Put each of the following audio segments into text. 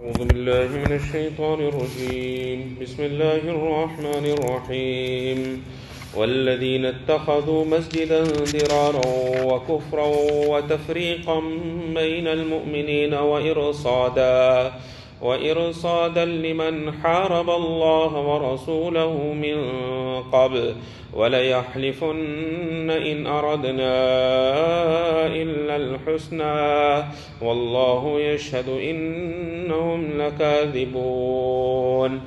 أعوذ بالله من الشيطان الرجيم. بسم الله الرحمن الرحيم. والذين اتخذوا مسجدا ضرارا وكفرا وتفريقا بين المؤمنين وإرصادا وإرصادا لمن حارب الله ورسوله من قبل وليحلفن إن أردنا إلا الحسنى والله يشهد إنهم لكاذبون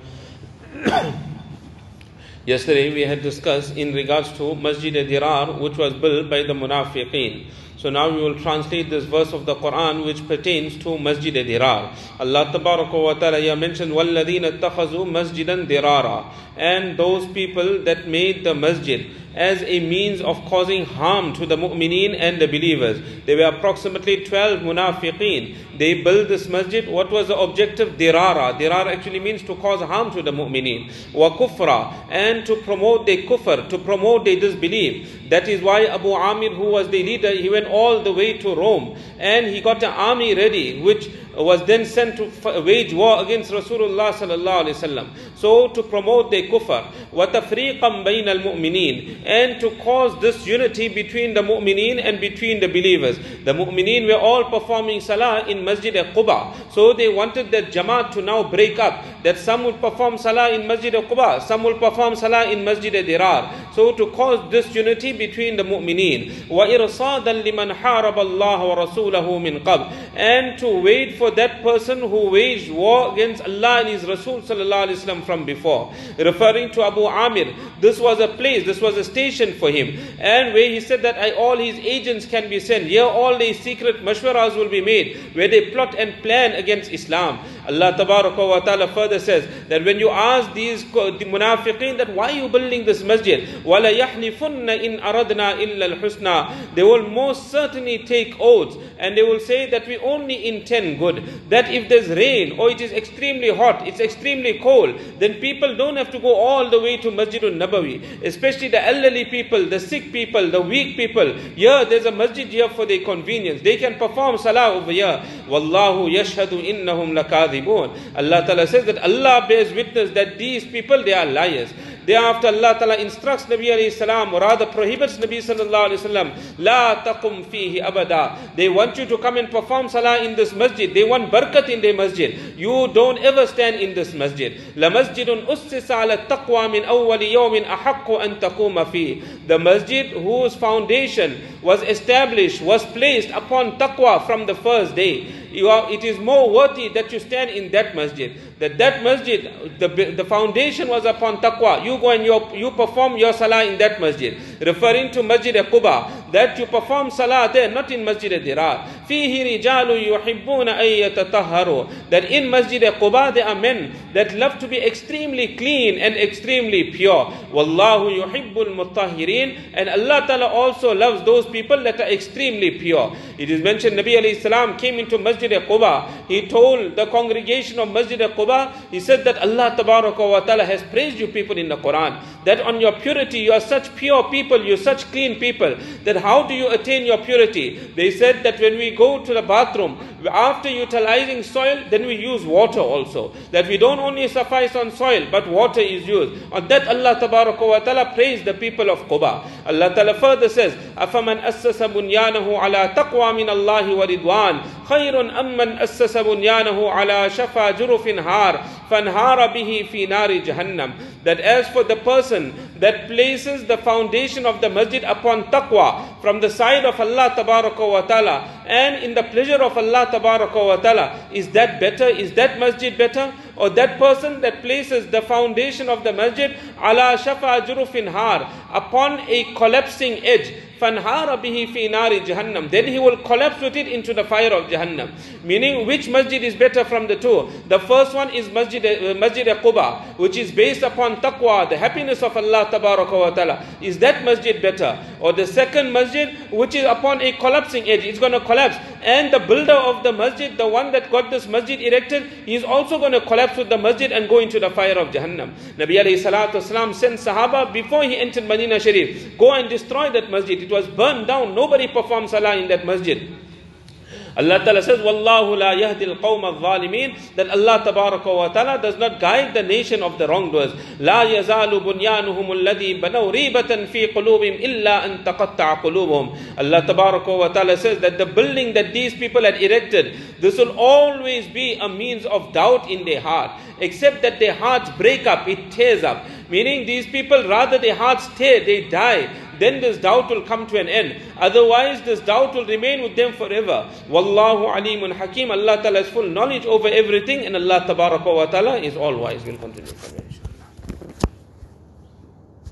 Yesterday we had discussed in regards to Masjid Dirar which was built by the Munafiqeen. So now we will translate this verse of the Quran which pertains to Masjid Dirar. Allah Tabaraka wa Ta'ala mentioned وَالَّذِينَ اتَّخَذُوا مَسْجِدًا دِرَارًا And those people that made the masjid as a means of causing harm to the mu'mineen and the believers. There were approximately 12 munafiqeen. They built this masjid. What was the objective? Dirara. Dirara actually means to cause harm to the mu'mineen. Wa kufra. And to promote their kufr, to promote their disbelief. That is why Abu Amir, who was the leader, he went all the way to Rome. And he got an army ready, which was then sent to wage war against Rasulullah sallallahu alaihi wasallam. So to promote their kufr, وَتَفْرِيقًا بَيْنَ الْمُؤْمِنِينَ and to cause this unity between the mu'mineen and between the believers. The mu'mineen were all performing salah in Masjid al-Quba. So they wanted that Jamaat to now break up. That some would perform salah in Masjid al-Quba, some will perform salah in Masjid al-Dirar. So to cause this unity between the mu'mineen. وَإِرْصَادًا لِمَنْ حَارَبَ اللَّهَ وَرَسُولَهُ مِنْ قَبْلِ And to wait for that person who waged war against Allah and His Rasul sallallahu alaihi wasallam from before. Referring to Abu Amir, this was a place, this was a station for him. And where he said that I, all his agents can be sent. Here all these secret mashwaras will be made where they plot and plan against Islam. Allah wa ta'ala further says that when you ask these the munafiqeen that why are you building this masjid? وَلَا يَحْلِفُنَّ إِنْ أَرَدْنَا إِلَّا الْحُسْنَى They will most certainly take oaths and they will say that we only intend good. That if there's rain or it is extremely hot, it's extremely cold, then people don't have to go all the way to Masjidun Nabawi. Especially the elderly people, the sick people, the weak people. Here there's a masjid here for their convenience. They can perform salah over here. Wallahu yashhadu innahum lakadhibun. Allah Ta'ala says that Allah bears witness that these people they are liars. Thereafter Allah Ta'ala instructs Nabi alayhi salam or rather prohibits Nabi sallallahu alayhi wasallam La taqum fihi abada. They want you to come and perform salah in this masjid. They want barakat in their masjid. You don't ever stand in this masjid. La masjidun ussisa ala taqwa min awwali yawmin ahaqqu an taquma The masjid whose foundation was established was placed upon taqwa from the first day are, it is more worthy that you stand in that masjid. That that masjid, the, the foundation was upon taqwa. You go and you, you perform your salah in that masjid. Referring to Masjid al-Quba, that you perform salah there, not in Masjid al-Dirar. فِيهِ رِجَالُ يُحِبُّونَ أَن يَتَطَهَّرُوا That in Masjid al-Quba there are men that love to be extremely clean and extremely pure. وَاللَّهُ يُحِبُّ الْمُطَّهِرِينَ And Allah Ta'ala also loves those people that are extremely pure. It is mentioned Nabi alayhi salam came into Masjid al-Quba. He told the congregation of Masjid al-Quba, he said that Allah wa ta'ala has praised you people in the Quran. That on your purity, you are such pure people, you're such clean people. That how do you attain your purity? They said that when we go to the bathroom, after utilizing soil, then we use water also. That we don't only suffice on soil, but water is used. On that Allah wa ta'ala praised the people of Quba. Allah ta'ala further says, أَفَمَنْ أَسَّسَ بُنْيَانَهُ عَلَى تَقْوَى مِنَ اللَّهِ وَرِضْوَانٍ خَيْرٌ أَمَّنْ أَسَّسَ بُنْيَانَهُ عَلَى شَفَى جُرُفٍ هَارٍ فَانْهَارَ بِهِ فِي نَارِ جَهَنَّمٍ That as for the person that places the foundation of the masjid upon taqwa from the side of Allah wa ta'ala and in the pleasure of Allah wa ta'ala, is that better? Is that masjid better? Or that person that places the foundation of the masjid ala shafa jurufin har upon a collapsing edge. Fanhara bihi fi nari jahannam. Then he will collapse with it into the fire of jahannam. Meaning which masjid is better from the two? The first one is masjid uh, masjid quba which is based upon taqwa the happiness of allah tabaraka wa taala. Is that masjid better or the second masjid which is upon a collapsing edge it's going to collapse and the builder of the masjid the one that got this masjid erected is also going to collapse with the masjid and go into the fire of jahannam nabi alayhi salatu wasalam sent sahaba before he entered medina sharif go and destroy that masjid it was burned down. Nobody performed salah in that masjid. Allah Ta'ala says, Wallahu la yahdil qawm al-zalimin, that Allah Tabaraka wa Ta'ala does not guide the nation of the wrongdoers. La yazalu bunyanuhum alladhi banaw ribatan fi qulubim illa an taqatta'a qulubuhum. Allah Tabaraka wa Ta'ala says that the building that these people had erected, this will always be a means of doubt in their heart, except that their hearts break up, it tears up. Meaning these people, rather their hearts tear, they die then this doubt will come to an end. Otherwise, this doubt will remain with them forever. Wallahu alimun hakim. Allah Ta'ala has full knowledge over everything, and Allah Ta'ala is all wise. We'll continue.